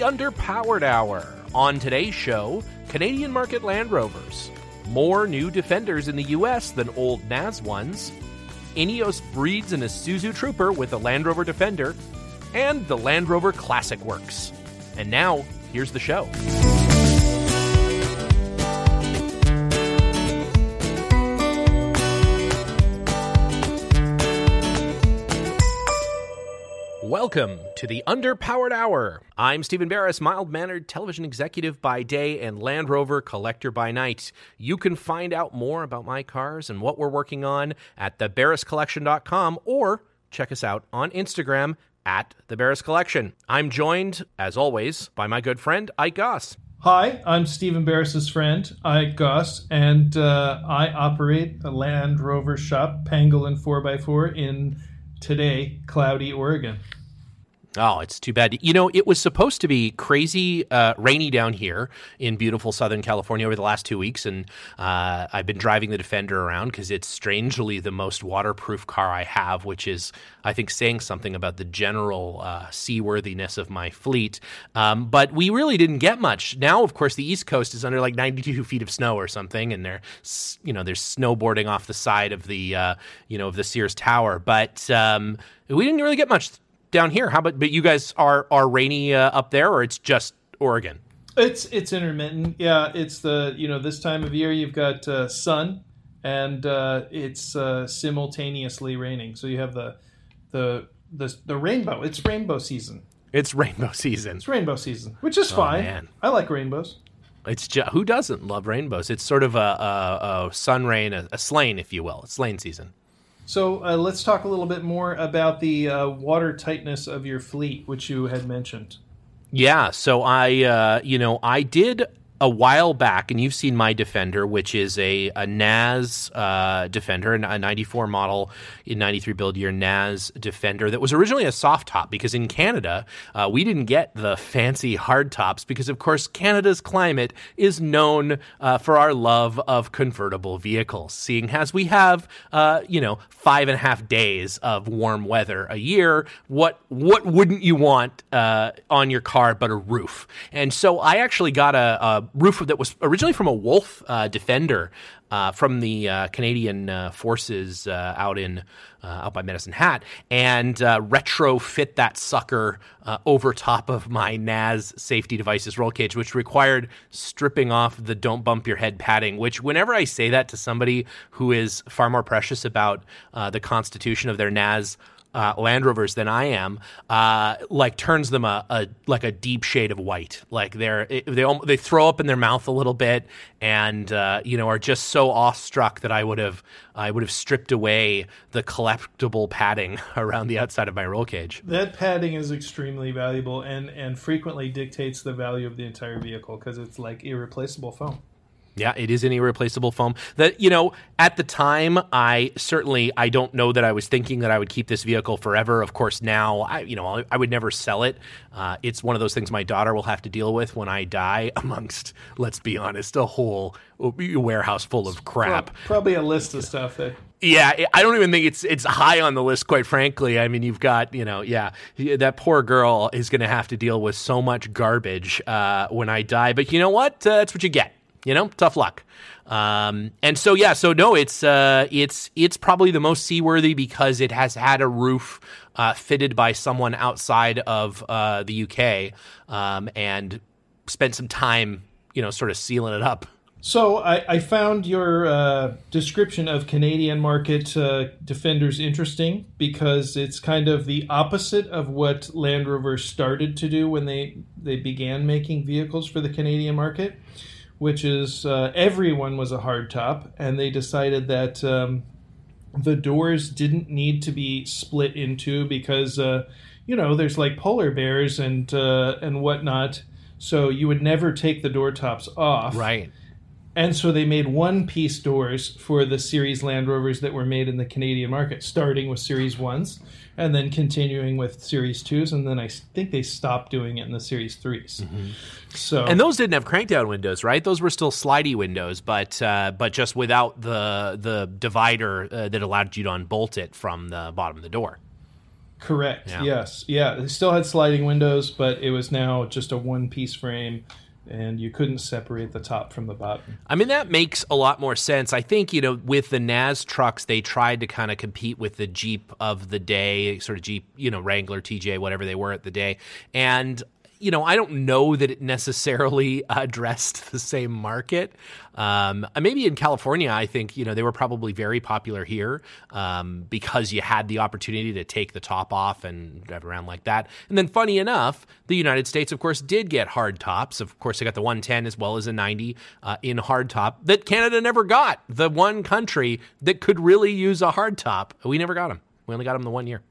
The Underpowered Hour. On today's show, Canadian market Land Rovers, more new Defenders in the US than old NAS ones, Ineos breeds an Isuzu Trooper with a Land Rover Defender, and the Land Rover Classic Works. And now, here's the show. Welcome to the Underpowered Hour. I'm Stephen Barris, mild mannered television executive by day and Land Rover collector by night. You can find out more about my cars and what we're working on at thebarriscollection.com or check us out on Instagram at the Barris Collection. I'm joined, as always, by my good friend Ike Goss. Hi, I'm Stephen Barris's friend, Ike Goss, and uh, I operate a Land Rover shop, Pangolin 4x4, in today, cloudy Oregon. Oh, it's too bad. You know, it was supposed to be crazy uh, rainy down here in beautiful Southern California over the last two weeks, and uh, I've been driving the Defender around because it's strangely the most waterproof car I have, which is, I think, saying something about the general uh, seaworthiness of my fleet. Um, but we really didn't get much. Now, of course, the East Coast is under like 92 feet of snow or something, and they're, you know, they're snowboarding off the side of the, uh, you know, of the Sears Tower. But um, we didn't really get much down here. How about but you guys are are rainy uh, up there, or it's just Oregon? It's it's intermittent. Yeah, it's the you know this time of year you've got uh, sun and uh, it's uh, simultaneously raining. So you have the the the the rainbow. It's rainbow season. It's rainbow season. It's rainbow season, which is fine. man. I like rainbows. It's just, who doesn't love rainbows? It's sort of a, a, a sun rain, a, a slain, if you will. It's slain season. So uh, let's talk a little bit more about the uh, water tightness of your fleet, which you had mentioned. Yeah, so I, uh, you know, I did a while back, and you've seen my Defender, which is a, a NAS uh, Defender, a 94 model in 93 build year NAS Defender that was originally a soft top because in Canada, uh, we didn't get the fancy hard tops because, of course, Canada's climate is known uh, for our love of convertible vehicles, seeing as we have, uh, you know, five and a half days of warm weather a year. What, what wouldn't you want uh, on your car but a roof? And so I actually got a, a roof that was originally from a Wolf uh, Defender uh, from the uh, Canadian forces out in out by Medicine Hat, and retrofit that sucker over top of my NAS safety devices roll cage, which required stripping off the "Don't Bump Your Head" padding. Which, whenever I say that to somebody who is far more precious about the constitution of their NAS uh, Land Rovers than I am, uh, like turns them a, a, like a deep shade of white. Like they're they they throw up in their mouth a little bit, and uh, you know are just so awestruck that I would have I would have stripped away the collectible padding around the outside of my roll cage. That padding is extremely valuable and and frequently dictates the value of the entire vehicle because it's like irreplaceable foam. Yeah, it is an irreplaceable foam. That you know, at the time, I certainly I don't know that I was thinking that I would keep this vehicle forever. Of course, now I you know I, would never sell it. Uh, it's one of those things my daughter will have to deal with when I die. Amongst, let's be honest, a whole warehouse full of crap. Probably a list of stuff that yeah, I don't even think it's it's high on the list, quite frankly. I mean, you've got you know, yeah, that poor girl is going to have to deal with so much garbage uh, when I die. But you know what? Uh, that's what you get you know, tough luck. Um, and so yeah, so no, it's uh, it's it's probably the most seaworthy because it has had a roof uh, fitted by someone outside of uh, the UK um, and spent some time, you know, sort of sealing it up. So I, I found your uh, description of Canadian market uh, defenders interesting because it's kind of the opposite of what Land Rover started to do when they they began making vehicles for the Canadian market which is uh, everyone was a hardtop, and they decided that um, the doors didn't need to be split into because uh, you know there's like polar bears and uh, and whatnot, so you would never take the door tops off. Right. And so they made one piece doors for the Series Land Rovers that were made in the Canadian market, starting with Series 1s and then continuing with Series 2s. And then I think they stopped doing it in the Series 3s. So, And those didn't have crankdown windows, right? Those were still slidey windows, but uh, but just without the the divider uh, that allowed you to unbolt it from the bottom of the door. correct. Yeah. Yes. Yeah. They still had sliding windows, but it was now just a one piece frame and you couldn't separate the top from the bottom. I mean, that makes a lot more sense. I think, you know, with the NAS trucks, they tried to kind of compete with the Jeep of the day, sort of Jeep, you know, Wrangler, TJ, whatever they were at the day. And, you know, I don't know that it necessarily addressed the same market. Um, maybe in California, I think, you know, they were probably very popular here um, because you had the opportunity to take the top off and drive around like that. And then, funny enough, the United States, of course, did get hard tops. Of course, they got the 110 as well as a 90 uh, in hard top that Canada never got. The one country that could really use a hard top, we never got them. We only got them the one year.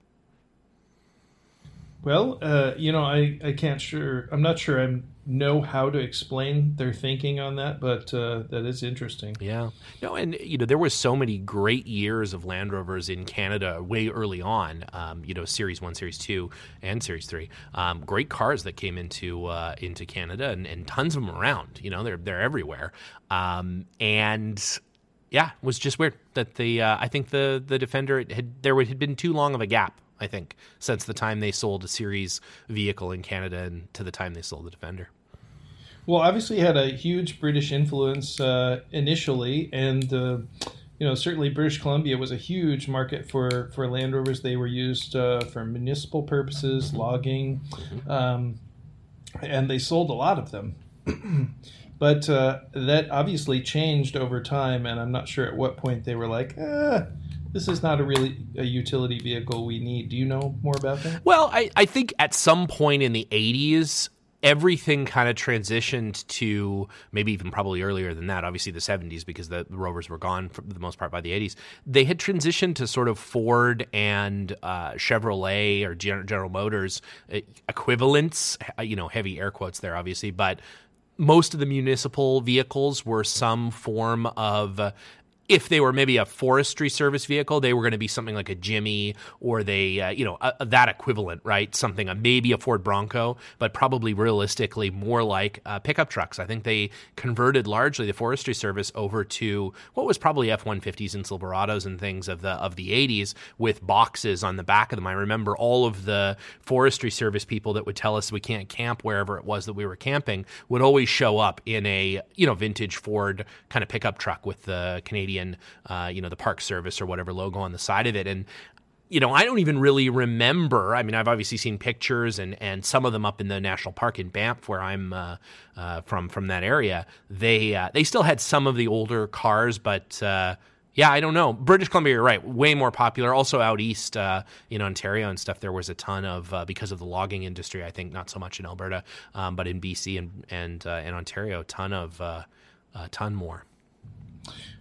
Well, uh, you know, I, I can't sure. I'm not sure I know how to explain their thinking on that, but uh, that is interesting. Yeah. No, and you know, there was so many great years of Land Rovers in Canada way early on. Um, you know, Series One, Series Two, and Series Three. Um, great cars that came into uh, into Canada, and, and tons of them around. You know, they're they're everywhere. Um, and yeah, it was just weird that the uh, I think the the Defender had there had been too long of a gap. I think since the time they sold a series vehicle in Canada and to the time they sold the Defender. Well, obviously, had a huge British influence uh, initially, and uh, you know certainly British Columbia was a huge market for for Land Rovers. They were used uh, for municipal purposes, logging, um, and they sold a lot of them. but uh, that obviously changed over time, and I'm not sure at what point they were like, eh, this is not a really a utility vehicle we need. Do you know more about that? Well, I, I think at some point in the 80s, everything kind of transitioned to maybe even probably earlier than that, obviously the 70s, because the, the Rovers were gone for the most part by the 80s. They had transitioned to sort of Ford and uh, Chevrolet or Gen- General Motors uh, equivalents, uh, you know, heavy air quotes there, obviously, but most of the municipal vehicles were some form of if they were maybe a forestry service vehicle, they were going to be something like a Jimmy or they, uh, you know, that equivalent, right? Something, maybe a Ford Bronco, but probably realistically more like uh, pickup trucks. I think they converted largely the forestry service over to what was probably F one fifties and Silverados and things of the of the eighties with boxes on the back of them. I remember all of the forestry service people that would tell us we can't camp wherever it was that we were camping would always show up in a you know vintage Ford kind of pickup truck with the Canadian uh, you know, the Park Service or whatever logo on the side of it. And you know, I don't even really remember. I mean, I've obviously seen pictures and, and some of them up in the national park in Banff, where I'm uh, uh, from from that area. They uh, they still had some of the older cars, but uh, yeah, I don't know. British Columbia, you're right, way more popular. Also out east uh, in Ontario and stuff, there was a ton of uh, because of the logging industry. I think not so much in Alberta, um, but in BC and and in Ontario, a ton of a ton more.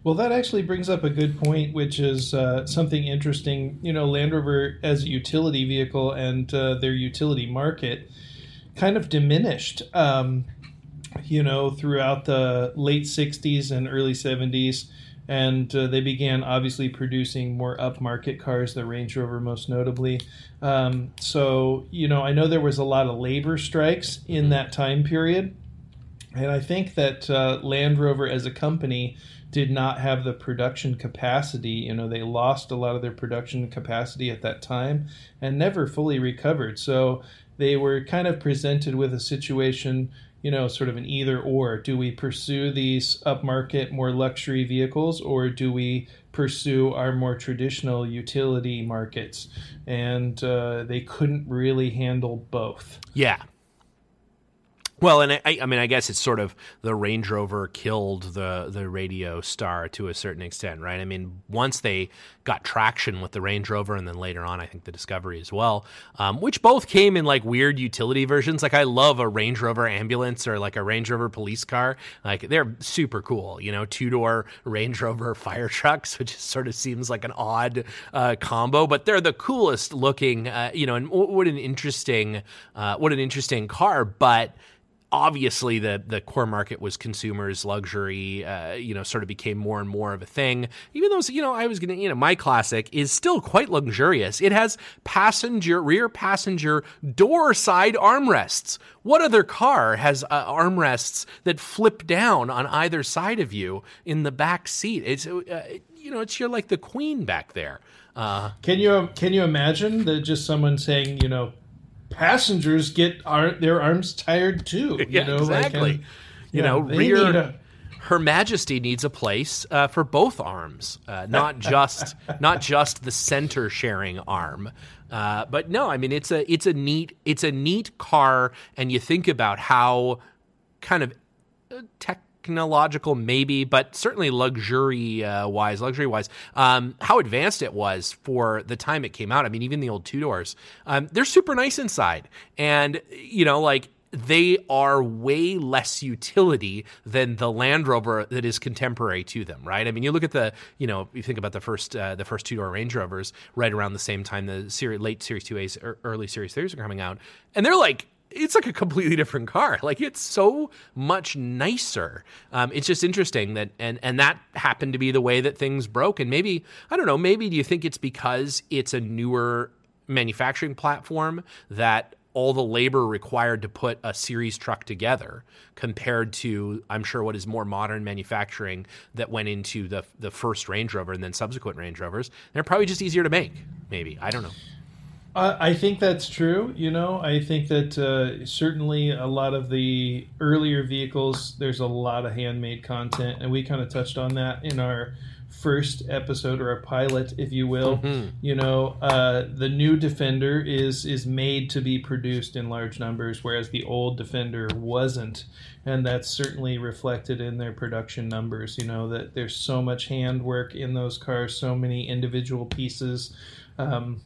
Well, that actually brings up a good point, which is uh, something interesting. You know, Land Rover as a utility vehicle and uh, their utility market kind of diminished, um, you know, throughout the late 60s and early 70s. And uh, they began obviously producing more upmarket cars, the Range Rover most notably. Um, so, you know, I know there was a lot of labor strikes in that time period. And I think that uh, Land Rover as a company did not have the production capacity. You know, they lost a lot of their production capacity at that time and never fully recovered. So they were kind of presented with a situation, you know, sort of an either or. Do we pursue these upmarket, more luxury vehicles, or do we pursue our more traditional utility markets? And uh, they couldn't really handle both. Yeah. Well, and I, I mean, I guess it's sort of the Range Rover killed the the radio star to a certain extent, right? I mean, once they got traction with the Range Rover, and then later on, I think the Discovery as well, um, which both came in like weird utility versions. Like I love a Range Rover ambulance or like a Range Rover police car. Like they're super cool, you know, two door Range Rover fire trucks, which sort of seems like an odd uh, combo, but they're the coolest looking, uh, you know, and what an interesting, uh, what an interesting car, but obviously the the core market was consumers luxury uh, you know sort of became more and more of a thing. Even though you know i was gonna you know my classic is still quite luxurious. It has passenger rear passenger door side armrests. What other car has uh, armrests that flip down on either side of you in the back seat? It's uh, you know it's you're like the queen back there. Uh, can you can you imagine that just someone saying you know passengers get our, their arms tired too. You yeah, know, exactly. Like, you yeah, know, rear. A... Her Majesty needs a place uh, for both arms, uh, not just not just the center sharing arm. Uh, but no, I mean it's a it's a neat it's a neat car, and you think about how kind of uh, tech technological, maybe, but certainly luxury uh, wise, luxury wise, um, how advanced it was for the time it came out. I mean, even the old two doors, um, they're super nice inside, and you know, like they are way less utility than the Land Rover that is contemporary to them, right? I mean, you look at the, you know, you think about the first uh, the first two door Range Rovers right around the same time the series, late Series Two A's, early Series Threes are coming out, and they're like it's like a completely different car. Like it's so much nicer. Um, it's just interesting that, and and that happened to be the way that things broke. And maybe I don't know. Maybe do you think it's because it's a newer manufacturing platform that all the labor required to put a series truck together compared to I'm sure what is more modern manufacturing that went into the the first Range Rover and then subsequent Range Rovers. They're probably just easier to make. Maybe I don't know. I think that's true. You know, I think that uh, certainly a lot of the earlier vehicles, there's a lot of handmade content, and we kind of touched on that in our first episode or a pilot, if you will. Mm-hmm. You know, uh, the new Defender is is made to be produced in large numbers, whereas the old Defender wasn't, and that's certainly reflected in their production numbers. You know that there's so much handwork in those cars, so many individual pieces. Um,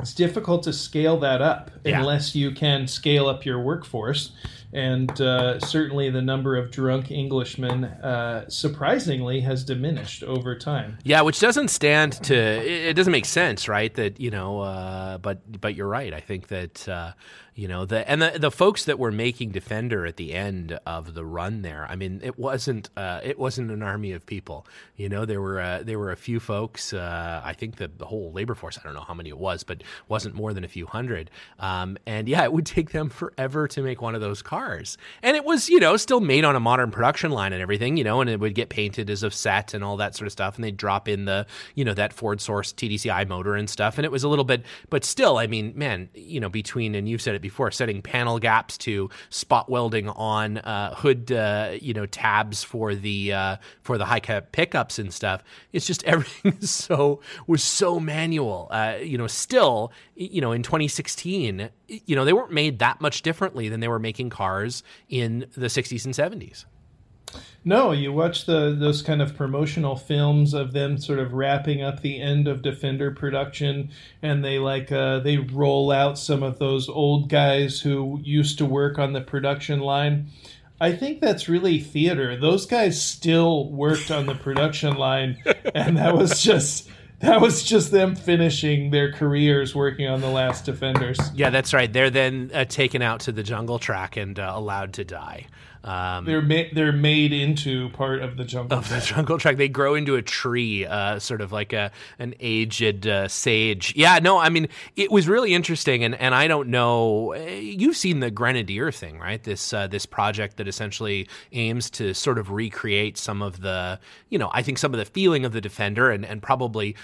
it's difficult to scale that up yeah. unless you can scale up your workforce. And uh, certainly the number of drunk Englishmen, uh, surprisingly, has diminished over time. Yeah, which doesn't stand to, it, doesn't make sense, right? That, you know, uh, but, but you're right. I think that, uh, you know the and the the folks that were making defender at the end of the run there i mean it wasn't uh, it wasn't an army of people. You know there were uh, there were a few folks uh, i think the, the whole labor force i don't know how many it was but wasn't more than a few hundred. Um, and yeah it would take them forever to make one of those cars. And it was you know still made on a modern production line and everything you know and it would get painted as a set and all that sort of stuff. And they'd drop in the you know that ford source tdci motor and stuff. And it was a little bit but still i mean man you know between and you've said it before setting panel gaps to spot welding on uh, hood, uh, you know, tabs for the uh, for the high cap pickups and stuff. It's just everything so was so manual. Uh, you know, still, you know, in 2016, you know, they weren't made that much differently than they were making cars in the 60s and 70s. No, you watch the those kind of promotional films of them sort of wrapping up the end of Defender production, and they like uh, they roll out some of those old guys who used to work on the production line. I think that's really theater. Those guys still worked on the production line, and that was just that was just them finishing their careers working on the last Defenders. Yeah, that's right. They're then uh, taken out to the jungle track and uh, allowed to die. Um, they're ma- they're made into part of the jungle of the jungle track. They grow into a tree, uh, sort of like a an aged uh, sage. Yeah, no, I mean it was really interesting, and, and I don't know. Eh, you've seen the Grenadier thing, right? This uh, this project that essentially aims to sort of recreate some of the, you know, I think some of the feeling of the Defender, and and probably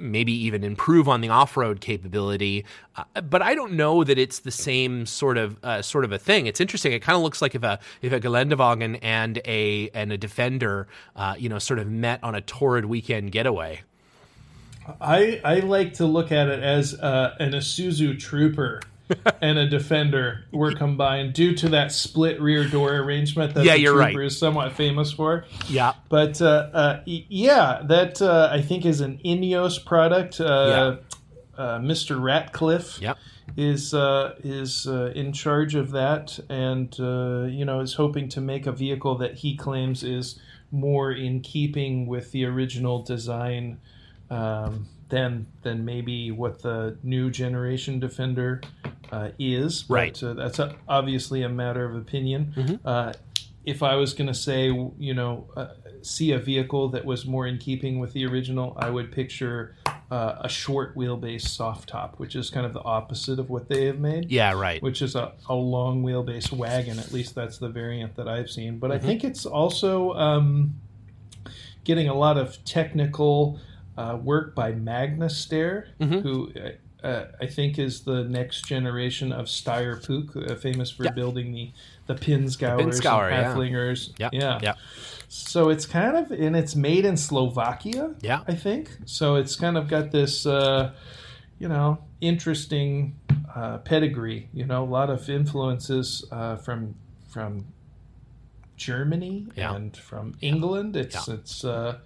maybe even improve on the off-road capability. Uh, but I don't know that it's the same sort of uh, sort of a thing. It's interesting. It kind of looks like if a if a Geländewagen and a and a Defender, uh, you know, sort of met on a torrid weekend getaway. I I like to look at it as uh, an Isuzu Trooper and a Defender were combined due to that split rear door arrangement that Yeah, the you're Trooper right. is somewhat famous for. Yeah. But uh, uh, yeah, that uh, I think is an Ineos product. Uh, uh, Mr. Ratcliffe Yep. is uh, is uh, in charge of that, and uh, you know is hoping to make a vehicle that he claims is more in keeping with the original design um, than than maybe what the new generation Defender uh, is. But, Right. uh, that's a, obviously a matter of opinion. Uh, if I was going to say, you know, uh, see a vehicle that was more in keeping with the original, I would picture uh, a short wheelbase soft top, which is kind of the opposite of what they have made. Yeah, right. Which is a, a long wheelbase wagon. At least that's the variant that I've seen. But Mm-hmm. I think it's also um, getting a lot of technical uh, work by Magna Steyr, Mm-hmm. who uh, uh, I think is the next generation of Steyr Puch, uh, famous for Yeah. building the the Pinzgauers Pinzgauer, and yeah. Yeah. yeah, Yeah. So it's kind of and it's made in Slovakia. Yeah. I think so. It's kind of got this, uh, you know, interesting uh, pedigree. You know, a lot of influences uh, from from Germany Yeah. and from England. It's it's uh,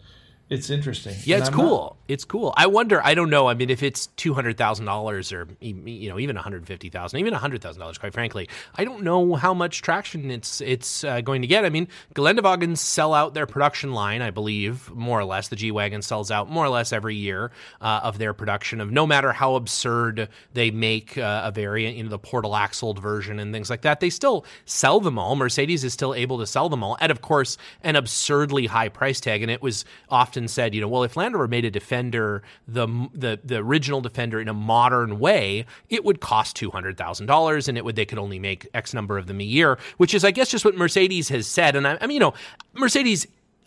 it's interesting. Yeah, it's I'm not- cool. It's cool. I wonder. I don't know. I mean, if it's two hundred thousand dollars, or you know, even one hundred fifty thousand, even hundred thousand dollars, quite frankly, I don't know how much traction it's it's uh, going to get. I mean, Geländewagens sell out their production line, I believe, more or less. The G wagon sells out more or less every year uh, of their production of no matter how absurd they make uh, a variant, you know, the portal axled version and things like that. They still sell them all. Mercedes is still able to sell them all, at of course an absurdly high price tag. And it was often said, you know, well, if Land Rover made a Defender, the the the original Defender in a modern way, it would cost two hundred thousand dollars, and it would they could only make X number of them a year, which is, I guess, just what Mercedes has said. And I, I mean, you know, Mercedes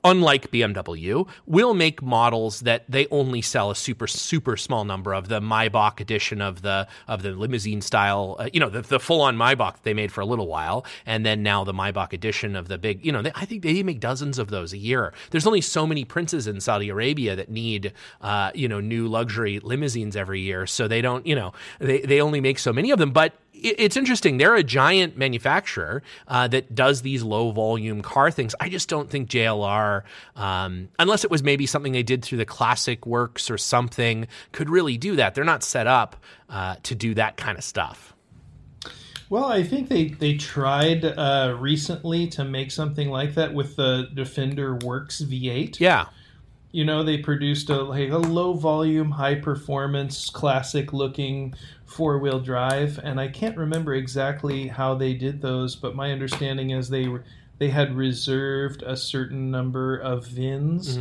unlike BMW, will make models that they only sell a super super small number of. The Maybach edition of the of the limousine style, uh, you know, the, the full on Maybach that they made for a little while, and then now the Maybach edition of the big. You know, they, I think they make dozens of those a year. There's only so many princes in Saudi Arabia that need, uh, you know, new luxury limousines every year, so they don't, you know, they they only make so many of them, but it's interesting. They're a giant manufacturer uh, that does these low volume car things. I just don't think JLR, um, unless it was maybe something they did through the classic works or something, could really do that. They're not set up uh, to do that kind of stuff. Well, I think they they tried uh, recently to make something like that with the Defender Works V8. Yeah. You know, they produced a like a low volume, high performance, classic looking four wheel drive, and I can't remember exactly how they did those, but my understanding is they were they had reserved a certain number of VINs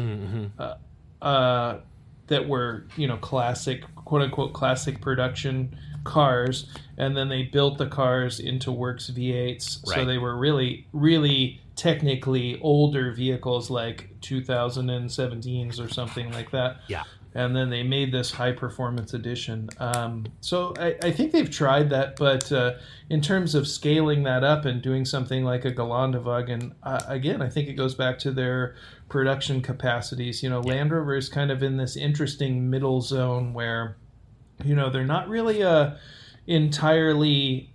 uh, uh, that were you know classic quote unquote classic production cars, and then they built the cars into Works V8s, so they were really really technically older vehicles like 2017s or something like that Yeah. and then they made this high performance edition. Um, so I, I think they've tried that, but uh, in terms of scaling that up and doing something like a Gelandewagen, uh, again, I think it goes back to their production capacities. You know, Land Rover is kind of in this interesting middle zone where, you know, they're not really a entirely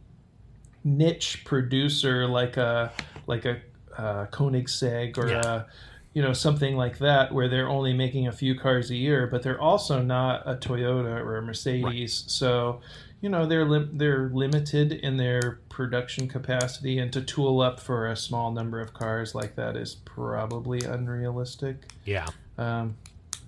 niche producer like a like a uh, Koenigsegg or Yeah. a you know something like that where they're only making a few cars a year, but they're also not a Toyota or a Mercedes. So you know they're lim- they're limited in their production capacity, and to tool up for a small number of cars like that is probably unrealistic. Yeah. Um,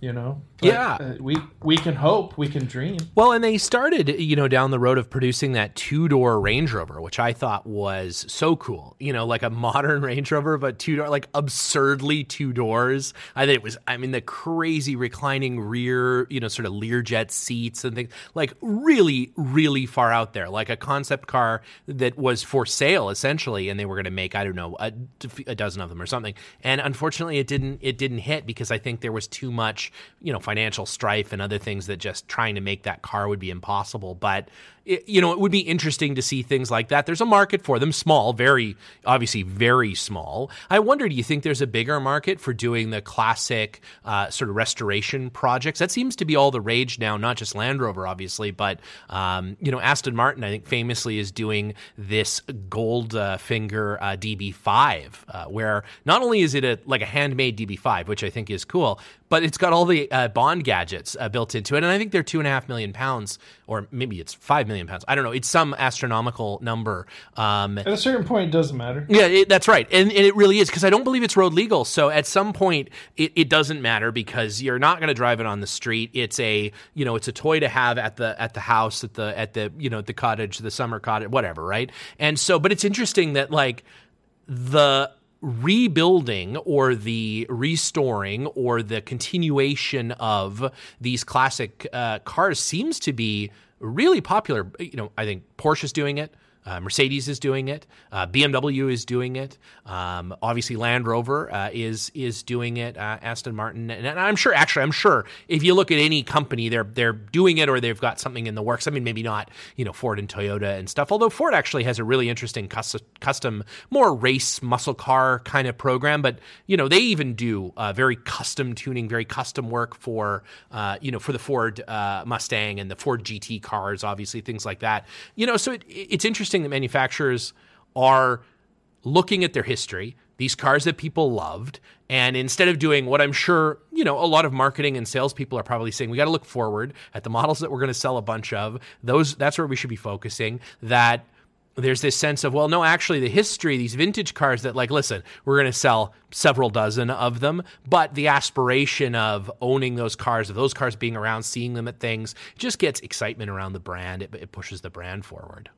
you know, Yeah. uh, we we can hope, we can dream. Well, and they started, you know, down the road of producing that two door Range Rover, which I thought was so cool. You know, like a modern Range Rover, but two door, like absurdly two doors. I think it was, I mean, the crazy reclining rear, you know, sort of Learjet seats and things, like really, really far out there, like a concept car that was for sale essentially, and they were going to make, I don't know, a, a dozen of them or something. And unfortunately, it didn't, it didn't hit because I think there was too much, you know, financial strife and other things that just trying to make that car would be impossible. But it, you know, it would be interesting to see things like that. There's a market for them, small, very obviously very small. I wonder, do you think there's a bigger market for doing the classic uh, sort of restoration projects? That seems to be all the rage now, not just Land Rover, obviously, but um, you know, Aston Martin, I think, famously is doing this Gold uh, Finger uh, DB5, uh, where not only is it a like a handmade DB5, which I think is cool, but it's got all the uh, Bond gadgets uh, built into it, and I think they're two and a half million pounds, or maybe it's five million pounds. I don't know. It's some astronomical number. Um, at a certain point, it doesn't matter. Yeah, it, that's right, and, and, it really is because I don't believe it's road legal. So at some point, it, it doesn't matter because you're not going to drive it on the street. It's a you know it's a toy to have at the at the house at the at the you know the cottage, the summer cottage, whatever, right? And so, but it's interesting that like the rebuilding or the restoring or the continuation of these classic uh, cars seems to be really popular. You know, I think Porsche's doing it. Uh, Mercedes is doing it. Uh, BMW is doing it. Um, obviously, Land Rover uh, is is doing it. Uh, Aston Martin, and, and, I'm sure. Actually, I'm sure if you look at any company, they're they're doing it or they've got something in the works. I mean, maybe not you know Ford and Toyota and stuff. Although Ford actually has a really interesting custom, custom more race muscle car kind of program. But you know they even do uh, very custom tuning, very custom work for uh, you know for the Ford Mustang and the Ford GT cars. Obviously, things like that. You know, so it, it's interesting interesting that manufacturers are looking at their history, these cars that people loved, and instead of doing what I'm sure, you know, a lot of marketing and salespeople are probably saying, we got to look forward at the models that we're going to sell a bunch of. Those that's where we should be focusing. That there's this sense of well no actually the history these vintage cars that like listen we're going to sell several dozen of them but the aspiration of owning those cars of those cars being around seeing them at things just gets excitement around the brand it, it pushes the brand forward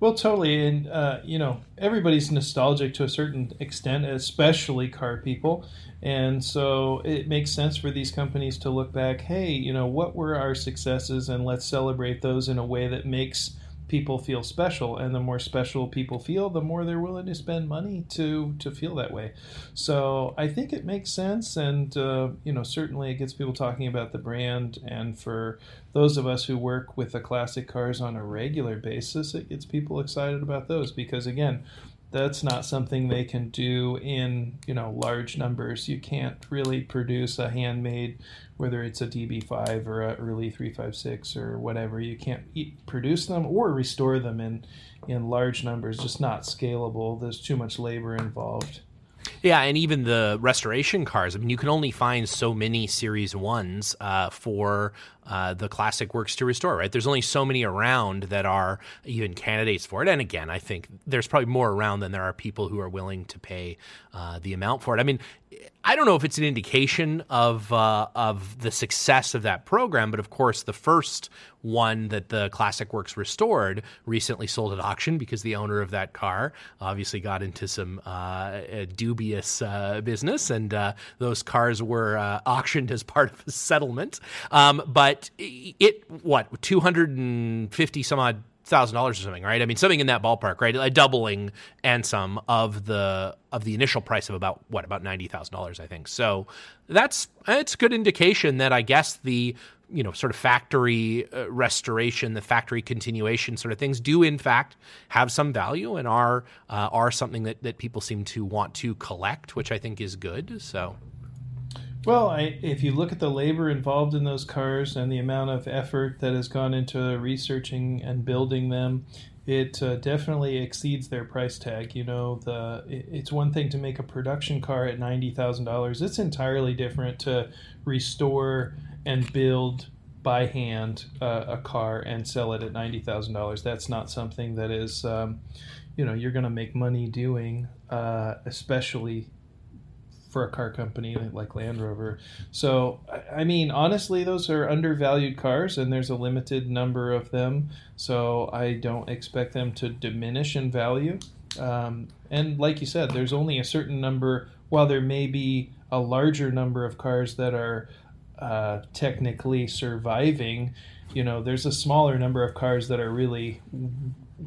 well, totally, and uh, you know everybody's nostalgic to a certain extent, especially car people, and so it makes sense for these companies to look back. Hey, you know what were our successes, and let's celebrate those in a way that makes people feel special and the more special people feel the more they're willing to spend money to to feel that way. So i think it makes sense and uh, you know certainly it gets people talking about the brand and for those of us who work with the classic cars on a regular basis it gets people excited about those because again that's not something they can do in you know large numbers you can't really produce a handmade whether it's a DB5 or a early 356 or whatever. You can't eat, produce them or restore them in in large numbers. Just not scalable. There's too much labor involved. Yeah, and even the restoration cars. I mean, you can only find so many Series Ones uh, for uh, the classic works to restore. Right? There's only so many around that are even candidates for it. And again, I think there's probably more around than there are people who are willing to pay uh, the amount for it. I mean, I don't know if it's an indication of uh, of the success of that program, but of course, the first one that the Classic Works restored recently sold at auction because the owner of that car obviously got into some uh, dubious uh, business, and uh, those cars were uh, auctioned as part of a settlement. Um, but it what two hundred and fifty some odd thousand dollars or something, right? I mean, something in that ballpark, right? A doubling and some of the of the initial price of about what about ninety thousand dollars, I think. So that's it's a good indication that I guess the you know sort of factory uh, restoration, the factory continuation sort of things do in fact have some value and are uh, are something that that people seem to want to collect, which I think is good. So. Well, I, if you look at the labor involved in those cars and the amount of effort that has gone into researching and building them, it uh, definitely exceeds their price tag. You know, the it, it's one thing to make a production car at ninety thousand dollars. It's entirely different to restore and build by hand uh, a car and sell it at ninety thousand dollars. That's not something that is, um, you know, you're going to make money doing, uh, especially for a car company like Land Rover. So, I mean, honestly, those are undervalued cars, and there's a limited number of them. So, I don't expect them to diminish in value. Um, and like you said, there's only a certain number, while there may be a larger number of cars that are uh, technically surviving, you know, there's a smaller number of cars that are really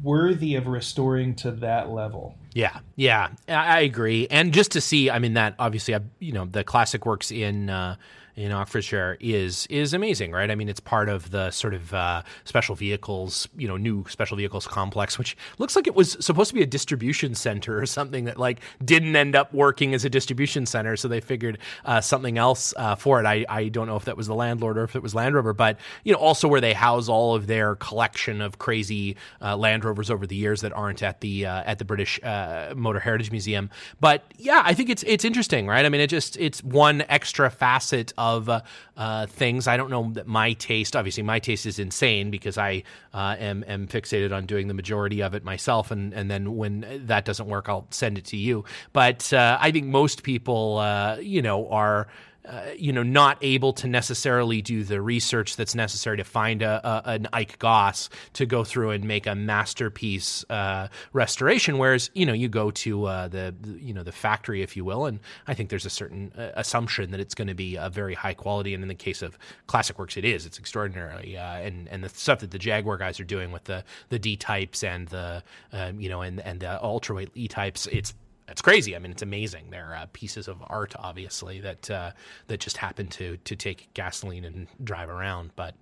worthy of restoring to that level. Yeah, yeah, I agree. And just to see, I mean, that obviously, I you know, the classic works in. Uh, in Oxfordshire is is amazing, right? I mean, it's part of the sort of uh, special vehicles, you know, new special vehicles complex, which looks like it was supposed to be a distribution center or something that like didn't end up working as a distribution center, so they figured uh, something else uh, for it. I I don't know if that was the landlord or if it was Land Rover, but you know, also where they house all of their collection of crazy uh, Land Rovers over the years that aren't at the uh, at the British uh, Motor Heritage Museum. But yeah, I think it's it's interesting, right? I mean, it just it's one extra facet of uh, uh, things. I don't know that my taste, obviously, my taste is insane because I uh, am, am fixated on doing the majority of it myself. And, and then when that doesn't work, I'll send it to you. But uh, I think most people, you know, are uh, you know, not able to necessarily do the research that's necessary to find a, a an Ike Goss to go through and make a masterpiece uh, restoration. Whereas, you know, you go to uh, the, you know the factory, if you will, and I think there's a certain uh, assumption that it's going to be a very high quality. And in the case of Classic Works, it is. It's extraordinary, uh, and and the stuff that the Jaguar guys are doing with the the D types and the um, you know and and the ultraweight E types, it's it's crazy. I mean, it's amazing. They're uh, pieces of art, obviously, that uh, that just happen to to take gasoline and drive around. But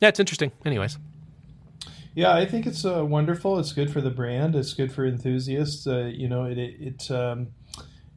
yeah, it's interesting. Anyways. Yeah, I think it's uh, wonderful. It's good for the brand. It's good for enthusiasts. Uh, you know, it it, it um,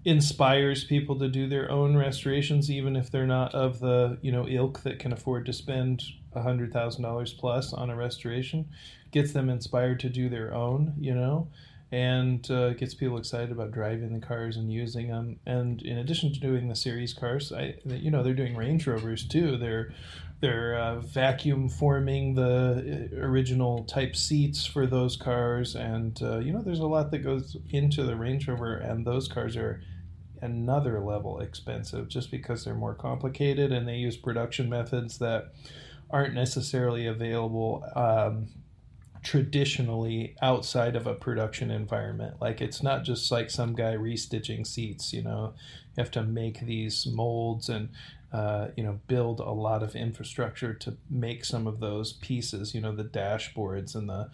inspires people to do their own restorations, even if they're not of the you know ilk that can afford to spend hundred thousand dollars plus on a restoration. Gets them inspired to do their own. You know and uh, gets people excited about driving the cars and using them. And in addition to doing the series cars, I you know they're doing Range Rovers too. They're they're uh, vacuum forming the uh, original type seats for those cars, and uh, you know there's a lot that goes into the Range Rover, and those cars are another level expensive just because they're more complicated and they use production methods that aren't necessarily available um, traditionally outside of a production environment. Like it's not just like some guy restitching seats, you know, you have to make these molds and uh, you know build a lot of infrastructure to make some of those pieces, you know, the dashboards and the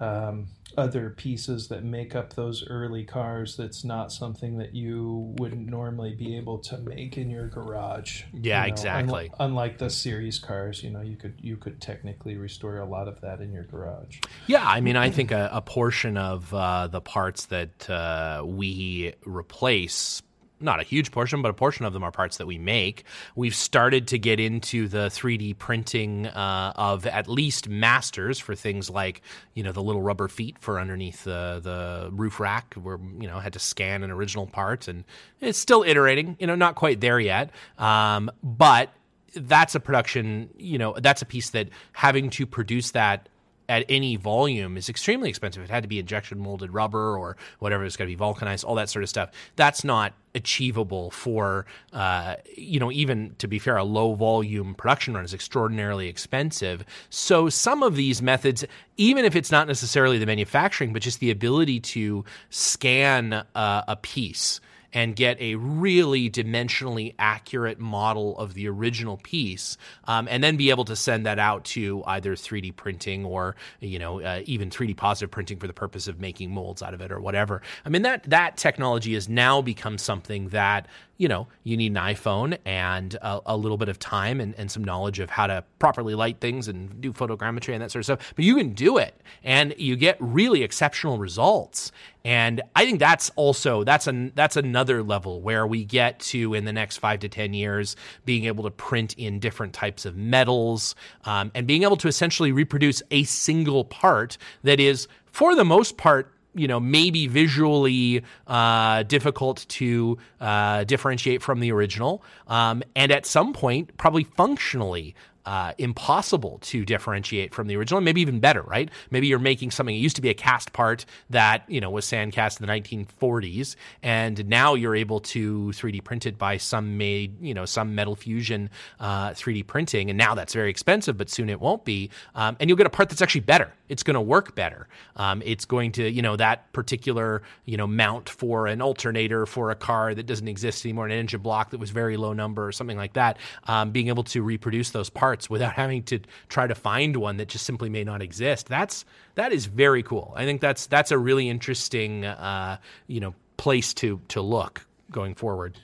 um, other pieces that make up those early cars that's not something that you would normally be able to make in your garage yeah you know, exactly. un- unlike the series cars you know you could you could technically restore a lot of that in your garage. Yeah i mean i think a, a portion of uh, the parts that uh, we replace not a huge portion, but a portion of them are parts that we make. We've started to get into the 3D printing uh, of at least masters for things like, you know, the little rubber feet for underneath the, the roof rack where, you know, had to scan an original part and it's still iterating, you know, not quite there yet. Um, but that's a production, you know, that's a piece that having to produce that at any volume is extremely expensive. It had to be injection molded rubber or whatever. It's got to be vulcanized, all that sort of stuff. That's not achievable for, uh, you know, even to be fair, a low volume production run is extraordinarily expensive. So some of these methods, even if it's not necessarily the manufacturing, but just the ability to scan uh, a piece and get a really dimensionally accurate model of the original piece, um, and then be able to send that out to either 3D printing or you know uh, even 3D positive printing for the purpose of making molds out of it or whatever. I mean that that technology has now become something that you know, you need an iPhone and a, a, little bit of time and, and some knowledge of how to properly light things and do photogrammetry and that sort of stuff. But you can do it and you get really exceptional results. And I think that's also that's an that's another level where we get to in the next five to ten years being able to print in different types of metals um, and being able to essentially reproduce a single part that is for the most part you know maybe visually uh, difficult to uh, differentiate from the original, um, and at some point probably functionally uh, impossible to differentiate from the original, maybe even better, right? Maybe you're making something. It used to be a cast part that you know was sandcast in the 1940s, and now you're able to 3D print it by some made you know some metal fusion uh, 3D printing, and now that's very expensive, but soon it won't be, um, and you'll get a part that's actually better. It's going to work better. Um, it's going to you know that particular you know mount for an alternator for a car that doesn't exist anymore, an engine block that was very low number or something like that. Um, being able to reproduce those parts parts without having to try to find one that just simply may not exist. That's that is very cool. I think that's that's a really interesting uh, you know place to to look going forward.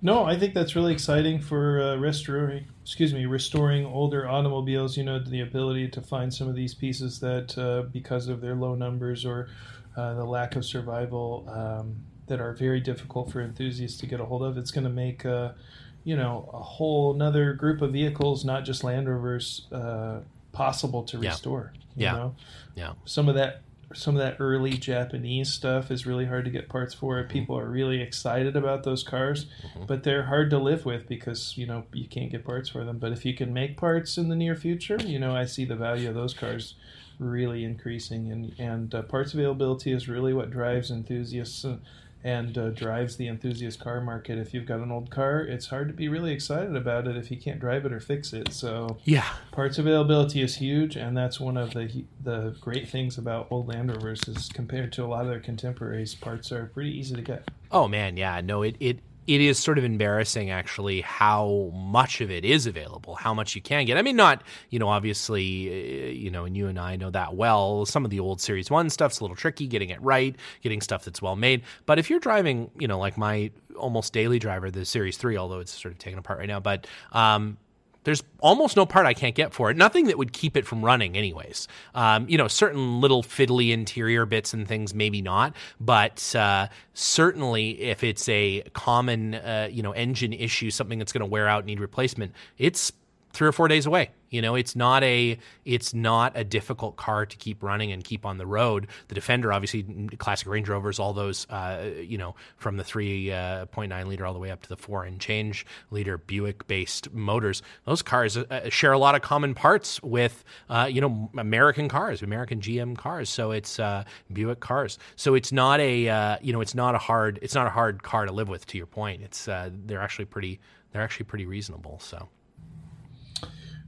No, I think that's really exciting for uh, restoring. Excuse me, restoring older automobiles. You know, the ability to find some of these pieces that, uh, because of their low numbers or uh, the lack of survival, um, that are very difficult for enthusiasts to get a hold of. It's going to make, uh, you know, a whole another group of vehicles, not just Land Rovers, uh, possible to restore. Yeah. yeah. Know? Yeah. Some of that some of that early Japanese stuff is really hard to get parts for. Mm-hmm. People are really excited about those cars, mm-hmm. but they're hard to live with because you know you can't get parts for them. But if you can make parts in the near future, you know I see the value of those cars really increasing, and and uh, parts availability is really what drives enthusiasts and uh, drives the enthusiast car market. If you've got an old car, it's hard to be really excited about it if you can't drive it or fix it. So yeah, parts availability is huge, and that's one of the the great things about old Land Rovers is compared to a lot of their contemporaries, parts are pretty easy to get. Oh man, yeah, no, it it it is sort of embarrassing actually how much of it is available, how much you can get. I mean, not, you know, obviously, uh, you know, and you and I know that well. Some of the old Series 1 stuff's a little tricky getting it right, getting stuff that's well made. But if you're driving, you know, like my almost daily driver, the Series 3, although it's sort of taken apart right now, but um, there's almost no part I can't get for it. Nothing that would keep it from running, anyways. Um, you know, certain little fiddly interior bits and things, maybe not, but uh, certainly if it's a common, uh, you know, engine issue, something that's going to wear out, need replacement, it's three or four days away. You know, it's not a it's not a difficult car to keep running and keep on the road. The Defender, obviously, classic Range Rovers, all those, uh, you know, from the 3.9 uh, liter all the way up to the four and change liter Buick based motors. Those cars uh, uh, share a lot of common parts with, uh, you know, American cars, American GM cars. So it's uh, Buick cars. So it's not a, you know, it's not a hard, it's not a hard car to live with. To your point, it's they're actually pretty, they're actually pretty reasonable. So.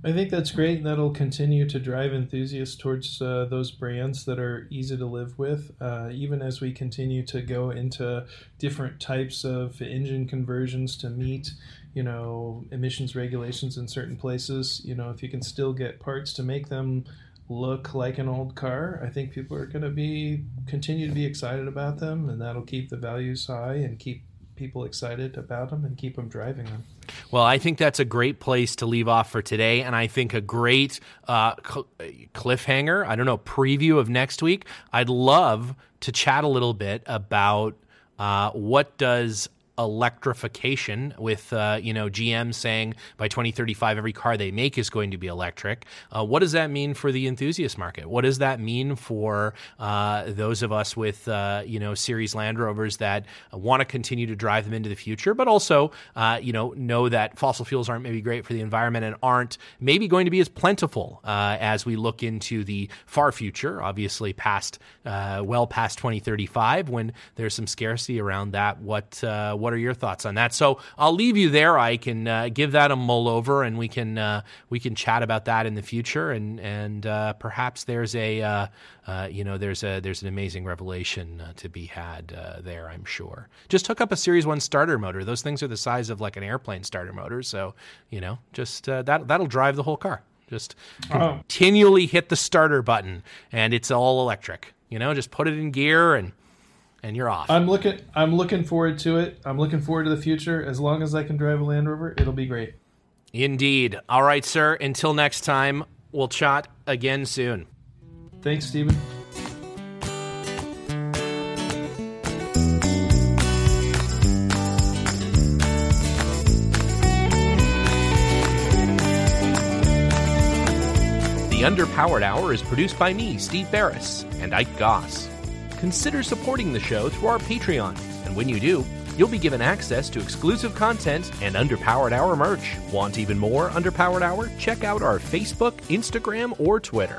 I think that's great. And that'll continue to drive enthusiasts towards uh, those brands that are easy to live with, uh, even as we continue to go into different types of engine conversions to meet, you know, emissions regulations in certain places. You know, if you can still get parts to make them look like an old car, I think people are going to be continue to be excited about them, and that'll keep the values high and keep people excited about them and keep them driving them. Well, I think that's a great place to leave off for today, and I think a great uh, cl- cliffhanger. I don't know preview of next week. I'd love to chat a little bit about uh, what does electrification with uh, you know GM saying by 2035 every car they make is going to be electric. Uh, what does that mean for the enthusiast market? What does that mean for uh, those of us with uh, you know series Land Rovers that want to continue to drive them into the future, but also uh, you know know that fossil fuels aren't maybe great for the environment and aren't maybe going to be as plentiful uh, as we look into the far future, obviously past well past 2035 when there's some scarcity around that. What what what are your thoughts on that? So I'll leave you there. I can uh, give that a mull over, and we can uh, we can chat about that in the future, and and uh, perhaps there's a uh, uh, you know there's a there's an amazing revelation uh, to be had there. I'm sure. Just hook up a Series One starter motor. Those things are the size of like an airplane starter motor, so you know just that that'll drive the whole car. Just oh. continually hit the starter button, and it's all electric. You know, just put it in gear and and you're off. I'm looking. I'm looking forward to it. I'm looking forward to the future. As long as I can drive a Land Rover, it'll be great. Indeed. All right, sir. Until next time, we'll chat again soon. Thanks, Stephen. The Underpowered Hour is produced by me, Steve Barris, and Ike Goss consider supporting the show through our Patreon. And when you do, you'll be given access to exclusive content and Underpowered Hour merch. Want even more Underpowered Hour? Check out our Facebook, Instagram, or Twitter.